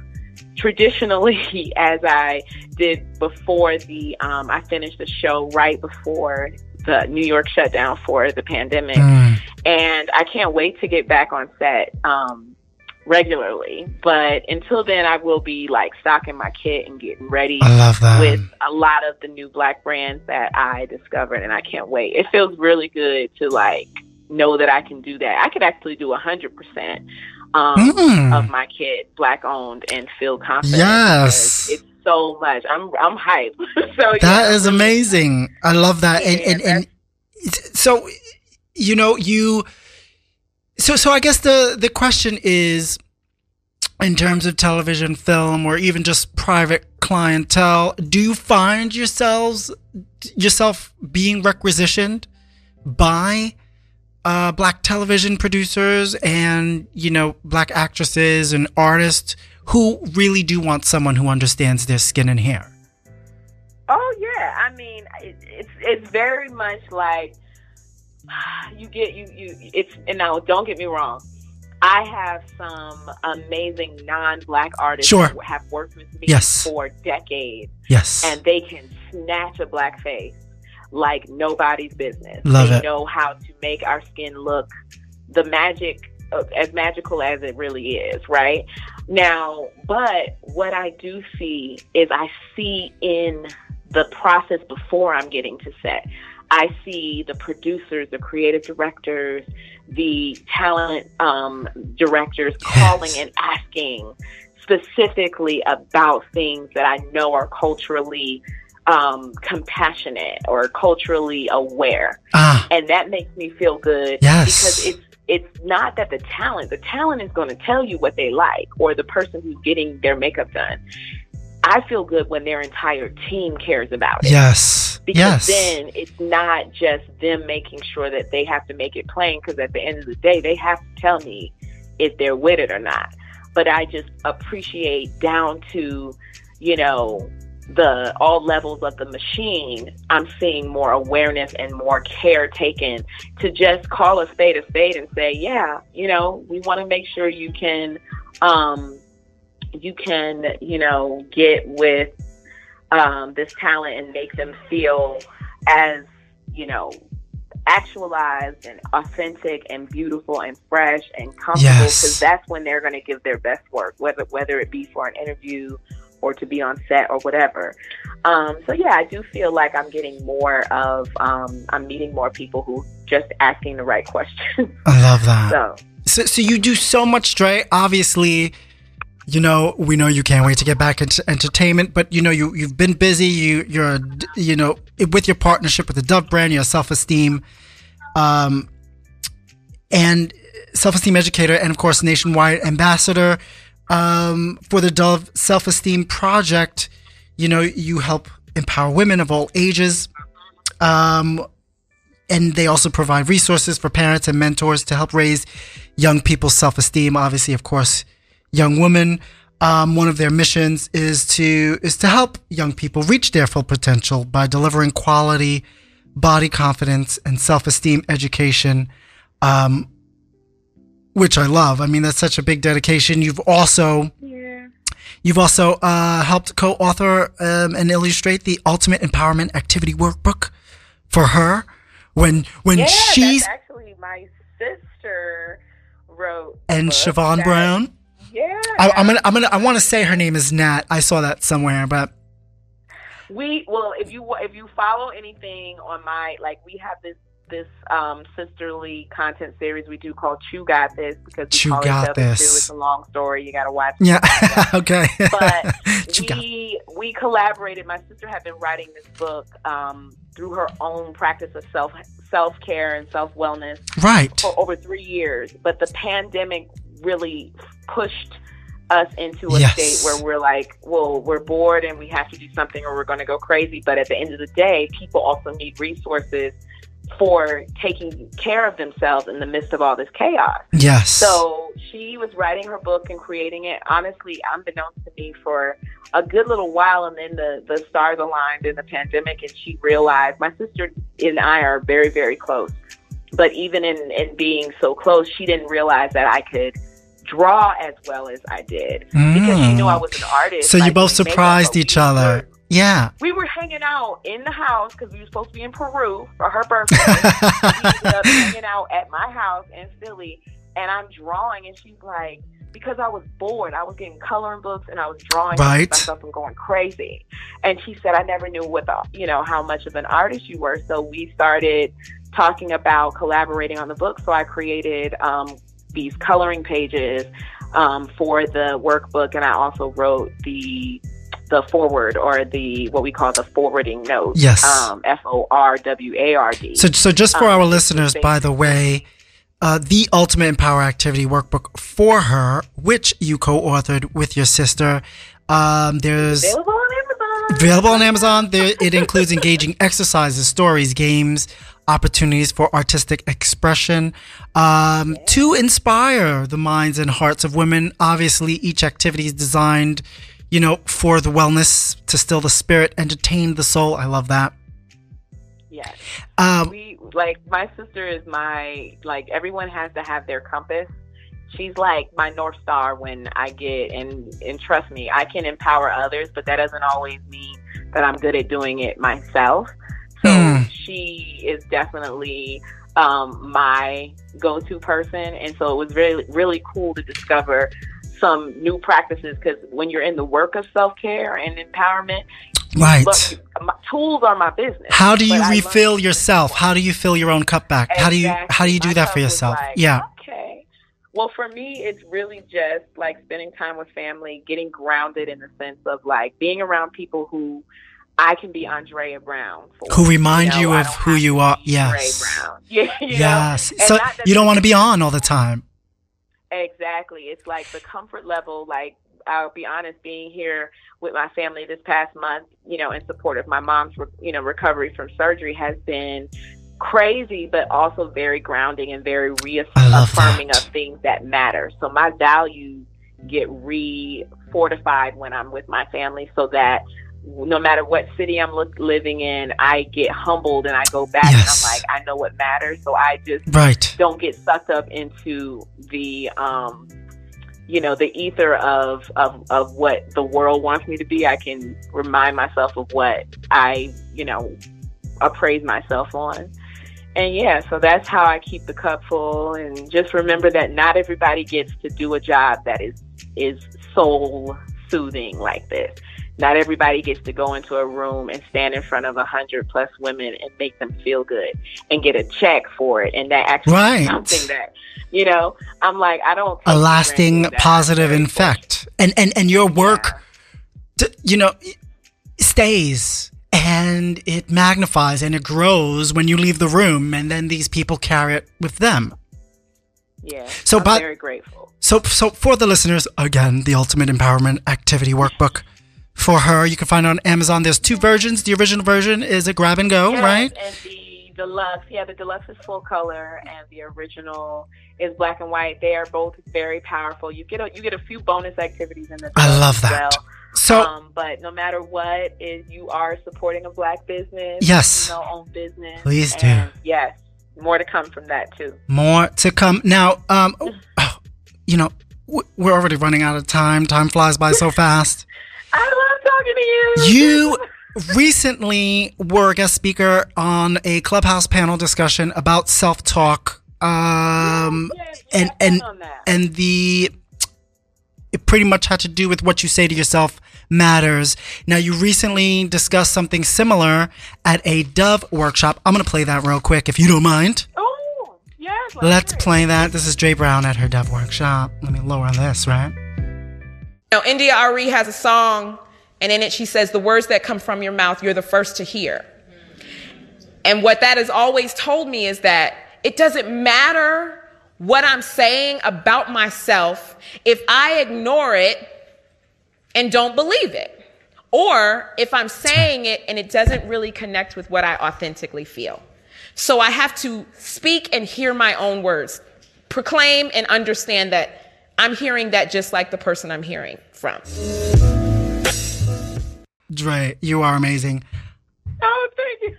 traditionally as I did before the um, I finished the show right before the New York shutdown for the pandemic Mm. and I can't wait to get back on set um, regularly. But until then, I will be like stocking my kit and getting ready I love that. with a lot of the new black brands that I discovered, and I can't wait. It feels really good to like know that I can do that. I could actually do a hundred percent um, Mm. of my kit black owned and feel confident. Yes. it's so much. I'm I'm hyped. so That yeah, is amazing. I love that. And, Yeah, and, and it's- so, you know, you, so, so I guess the, the question is in terms of television, film, or even just private clientele, do you find yourselves, yourself being requisitioned by, uh, black television producers and, you know, black actresses and artists who really do want someone who understands their skin and hair? Oh yeah, I mean it, it's it's very much like you get you you it's and now don't get me wrong. I have some amazing non-black artists Sure. who have worked with me Yes. for decades, Yes. and they can snatch a black face like nobody's business. Love they it. know how to make our skin look the magic as magical as it really is, right? Now, but what I do see is I see in the process before I'm getting to set. I see the producers, the creative directors, the talent um, directors calling and asking specifically about things that I know are culturally um, compassionate or culturally aware. Ah, and that makes me feel good Yes. because it's it's not that the talent the talent is going to tell you what they like or the person who's getting their makeup done i feel good when their entire team cares about it yes. because yes. then it's not just them making sure that they have to make it plain because at the end of the day they have to tell me if they're with it or not but i just appreciate down to you know the all levels of the machine i'm seeing more awareness and more care taken to just call a spade a spade and say yeah you know we want to make sure you can um you can you know get with um, this talent and make them feel as you know actualized and authentic and beautiful and fresh and comfortable Yes. because that's when they're going to give their best work whether whether it be for an interview or to be on set or whatever um, so yeah i do feel like i'm getting more of um, i'm meeting more people who just asking the right questions I love that. so So, so you do so much, Dre. Obviously, you know we know you can't wait to get back into entertainment, but you know you you've been busy. You you're you know with your partnership with the Dove brand, your self esteem, um, and self esteem educator, and of course nationwide ambassador um, for the Dove Self Esteem Project. You know you help empower women of all ages. Um, and they also provide resources for parents and mentors to help raise young people's self-esteem. Obviously, of course, young women. Um, one of their missions is to is to help young people reach their full potential by delivering quality body confidence and self-esteem education, um, which I love. I mean, that's such a big dedication. You've also yeah You've also uh, helped co-author um, and illustrate the Ultimate Empowerment Activity Workbook for her. When when yeah she's actually my sister wrote and Chevonne Brown, yeah I, I'm gonna I'm gonna I want to say her name is Nat. I saw that somewhere, but We well, if you if you follow anything on my like, we have this this um, sisterly content series we do called Chew Got This because we Chew call Got This. Chew. It's a long story. You got to watch. It. Yeah, okay. But we we collaborated. My sister had been writing this book um, through her own practice of self self care and self wellness right. for over three years. But the pandemic really pushed us into a Yes. state where we're like, well, we're bored and we have to do something or we're going to go crazy. But at the end of the day, people also need resources for taking care of themselves in the midst of all this chaos. Yes. So she was writing her book and creating it, honestly, unbeknownst to me, for a good little while. And then the, the stars aligned in the pandemic, and she realized my sister and I are very, very close. But even in, in being so close, she didn't realize that I could draw as well as I did because she knew I was an artist. Mm. So you both surprised each other. Yeah. We were hanging out in the house because we were supposed to be in Peru for her birthday. we ended up hanging out at my house in Philly, and I'm drawing, and she's like, because I was bored, I was getting coloring books and I was drawing Right. myself and going crazy. And she said, I never knew what the, you know, how much of an artist you were. So we started talking about collaborating on the book. So I created um, these coloring pages um, for the workbook, and I also wrote the the forward or the what we call the forwarding note. Yes. Um, F O R W A R D. So, so just for Um, our listeners, by the way, uh, the Ultimate Empower Activity Workbook for her, which you co-authored with your sister, um, there's available. Available on Amazon. There, it includes engaging exercises, stories, games, opportunities for artistic expression um, to inspire the minds and hearts of women. Obviously, each activity is designed, you know, for the wellness, to still the spirit, entertain the soul. I love that. Yes. Um, we like my sister is my like everyone has to have their compass she's like my north star when i get and and trust me i can empower others but that doesn't always mean that i'm good at doing it myself so Hmm. she is definitely um my go-to person and so it was really really cool to discover some new practices because when you're in the work of self-care and empowerment right. my tools are my business How do you but I learned refill yourself? How do you fill your own cup back? How do you how do you do My that for yourself? like, yeah. Well, for me, it's really just like spending time with family, getting grounded in the sense of like being around people who I can be Andrea Brown for. Who remind know, you of who you are. Yes. Yeah. You Yes. Know? So you don't want to be on all the time. Exactly. It's like the comfort level, like I'll be honest, being here with my family this past month, you know, in support of my mom's, re- you know, recovery from surgery has been crazy, but also very grounding and very reaffirming of things that matter. So my values get re fortified when I'm with my family so that no matter what city I'm li- living in, I get humbled and I go back Yes. and I'm like, I know what matters. So I just Right. don't get sucked up into the um you know the ether of, of of what the world wants me to be i can remind myself of what i you know appraise myself on and yeah so that's how i keep the cup full and just remember that not everybody gets to do a job that is is soul soothing like this not everybody gets to go into a room and stand in front of a hundred plus women and make them feel good and get a check for it and that actually Right. something that you know i'm like i don't A lasting granted that I'm positive effect. And and and your work Yeah. t- you know stays and it magnifies and it grows when you leave the room and then these people carry it with them. yeah So, i'm but- very grateful So, so for the listeners, again, the Ultimate Empowerment Activity Workbook for her. You can find it on Amazon. There's two versions. The original version is a grab and go, Yes, right? and the deluxe yeah the deluxe is full color and the original is black and white they are both very powerful you get a you get a few bonus activities in the I love that. well. So, um, but no matter what, is you are supporting a black business, Yes. owned business. Please do. Yes, more to come from that too. more to come. Now, um, oh, you know, we're already running out of time. Time flies by so fast. I love talking to you. You recently were a guest speaker on a clubhouse panel discussion about self talk. Um, Yes, and yes, and and the it pretty much had to do with what you say to yourself matters. Now you recently discussed something similar at a Dove workshop. I'm gonna play that real quick if you don't mind. oh yes, Let's hear it. play that. This is Dre Brown at her Dove workshop. Let me lower this, right? Now, India Arie has a song, and in it she says, The words that come from your mouth, you're the first to hear. And what that has always told me is that it doesn't matter what I'm saying about myself if I ignore it and don't believe it. Or if I'm saying it and it doesn't really connect with what I authentically feel. So I have to speak and hear my own words, proclaim and understand that I'm hearing that just like the person I'm hearing from. Dre, you are amazing. Oh, thank you.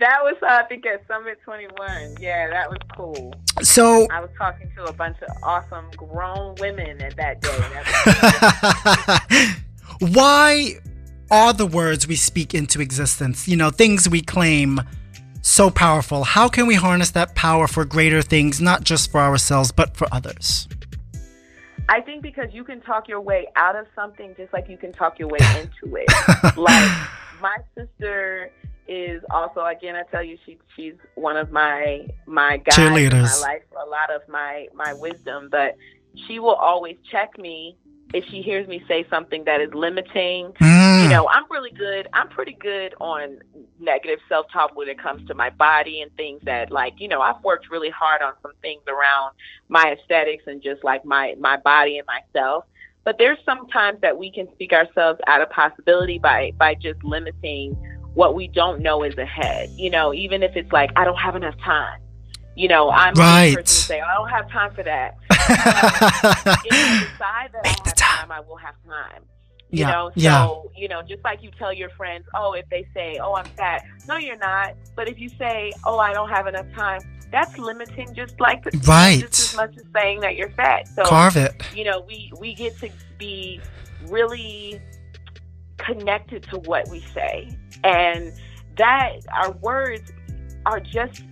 That was, uh, I think, at Summit 21. Yeah, that was cool. So I was talking to a bunch of awesome grown women at that day. That why are the words we speak into existence. You know, things we claim so powerful. How can we harness that power for greater things, not just for ourselves, but for others? I think because you can talk your way out of something just like you can talk your way into it. like my sister is also again I tell you she she's one of my my guides in my life for a lot of my my wisdom, but she will always check me if she hears me say something that is limiting, mm. you know, I'm really good. I'm pretty good on negative self talk when it comes to my body and things that, like, you know, I've worked really hard on some things around my aesthetics and just like my my body and myself. But there's sometimes that we can speak ourselves out of possibility by by just limiting what we don't know is ahead. You know, even if it's like I don't have enough time you know, I'm right. the person say, I don't have time for that. if I decide that Make I have time. time, I will have time. You yeah. know, so yeah. you know, just like you tell your friends, oh, if they say, "Oh, I'm fat," no, you're not. But if you say, "Oh, I don't have enough time," that's limiting, just like right, just as much as saying that you're fat. So carve it. You know, we we get to be really connected to what we say, and that our words are just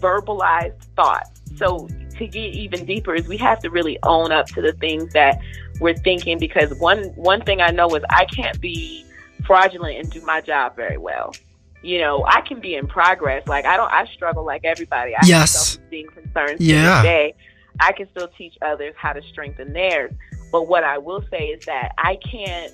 verbalized thoughts. So to get even deeper is we have to really own up to the things that we're thinking because one one thing I know is I can't be fraudulent and do my job very well. You know, I can be in progress. Like I don't I struggle like everybody. I yes. have being concerned yeah. day. I can still teach others how to strengthen theirs. But what I will say is that I can't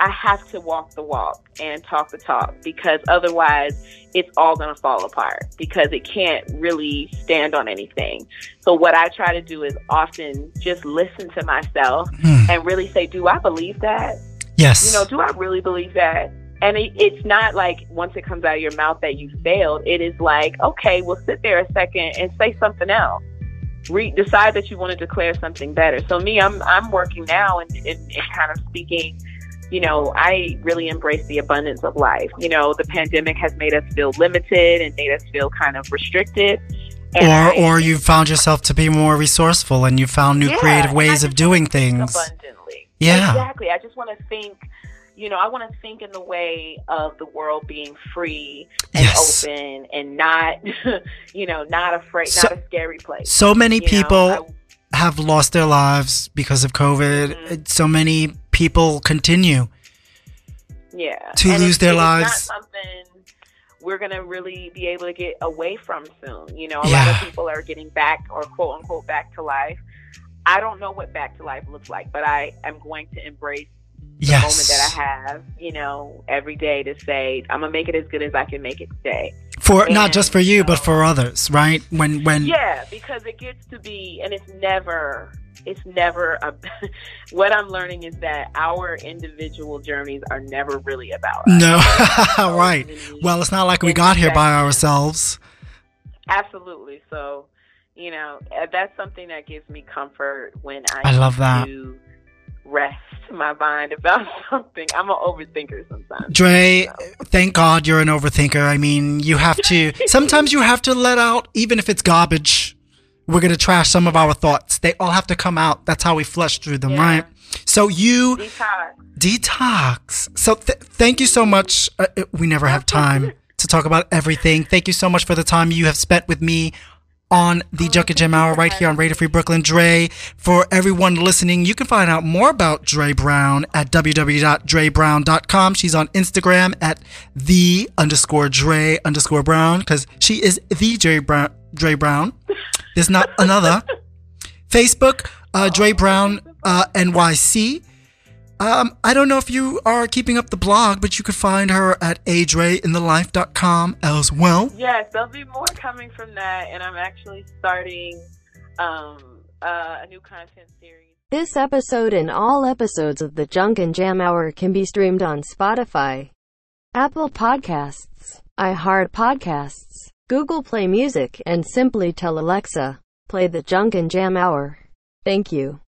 I have to walk the walk and talk the talk because otherwise it's all going to fall apart because it can't really stand on anything. So what I try to do is often just listen to myself hmm. and really say, do I believe that? Yes. You know, do I really believe that? And it, it's not like once it comes out of your mouth that you failed. It is like, okay, well, sit there a second and say something else. Re- decide that you want to declare something better. So me, I'm I'm working now and, and, and kind of speaking you know, I really embrace the abundance of life. You know, the pandemic has made us feel limited and made us feel kind of restricted. And or, I, or you found yourself to be more resourceful and you found new yeah, creative ways of doing things. Abundantly. Yeah. Exactly. I just want to think, you know, I want to think in the way of the world being free and yes. open and not, you know, not afraid, so, not a scary place. So many people know, I, have lost their lives because of COVID. Mm-hmm. So many people continue yeah to and lose their lives we're gonna really be able to get away from soon you know a yeah. lot of people are getting back or quote unquote back to life i don't know what back to life looks like but i am going to embrace the yes. moment that I have, you know, every day to say I'm gonna make it as good as I can make it today. For and, not just for you, but for others, right? When when yeah, because it gets to be, and it's never it's never a, what I'm learning is that our individual journeys are never really about us. No, right. Well, it's not like we got here by ourselves. Absolutely. So, you know, uh, that's something that gives me comfort when I, I love that. rest my mind about something. I'm an overthinker sometimes. Dre, so. thank God you're an overthinker. I mean, you have to, sometimes you have to let out, even if it's garbage we're going to trash some of our thoughts. They all have to come out. That's how we flush through them, yeah. right? So you detox. Detox. So th- thank you so much. Uh, we never have time to talk about everything. Thank you so much for the time you have spent with me on the oh, Junk and Jam Hour right here on Radio Free Brooklyn. Dre, for everyone listening, you can find out more about Dre Brown at www.drebrown.com. She's on Instagram at the underscore Dre underscore Brown because she is the Dre Brown. Dre Brown. There's not another. Facebook, uh, Dre Brown uh, NYC. Um, I don't know if you are keeping up the blog, but you could find her at adreinthelife.com as well. Yes, there'll be more coming from that, and I'm actually starting um, uh, a new content series. This episode and all episodes of the Junk and Jam Hour can be streamed on Spotify, Apple Podcasts, iHeart Podcasts, Google Play Music, and simply tell Alexa, play the Junk and Jam Hour. Thank you.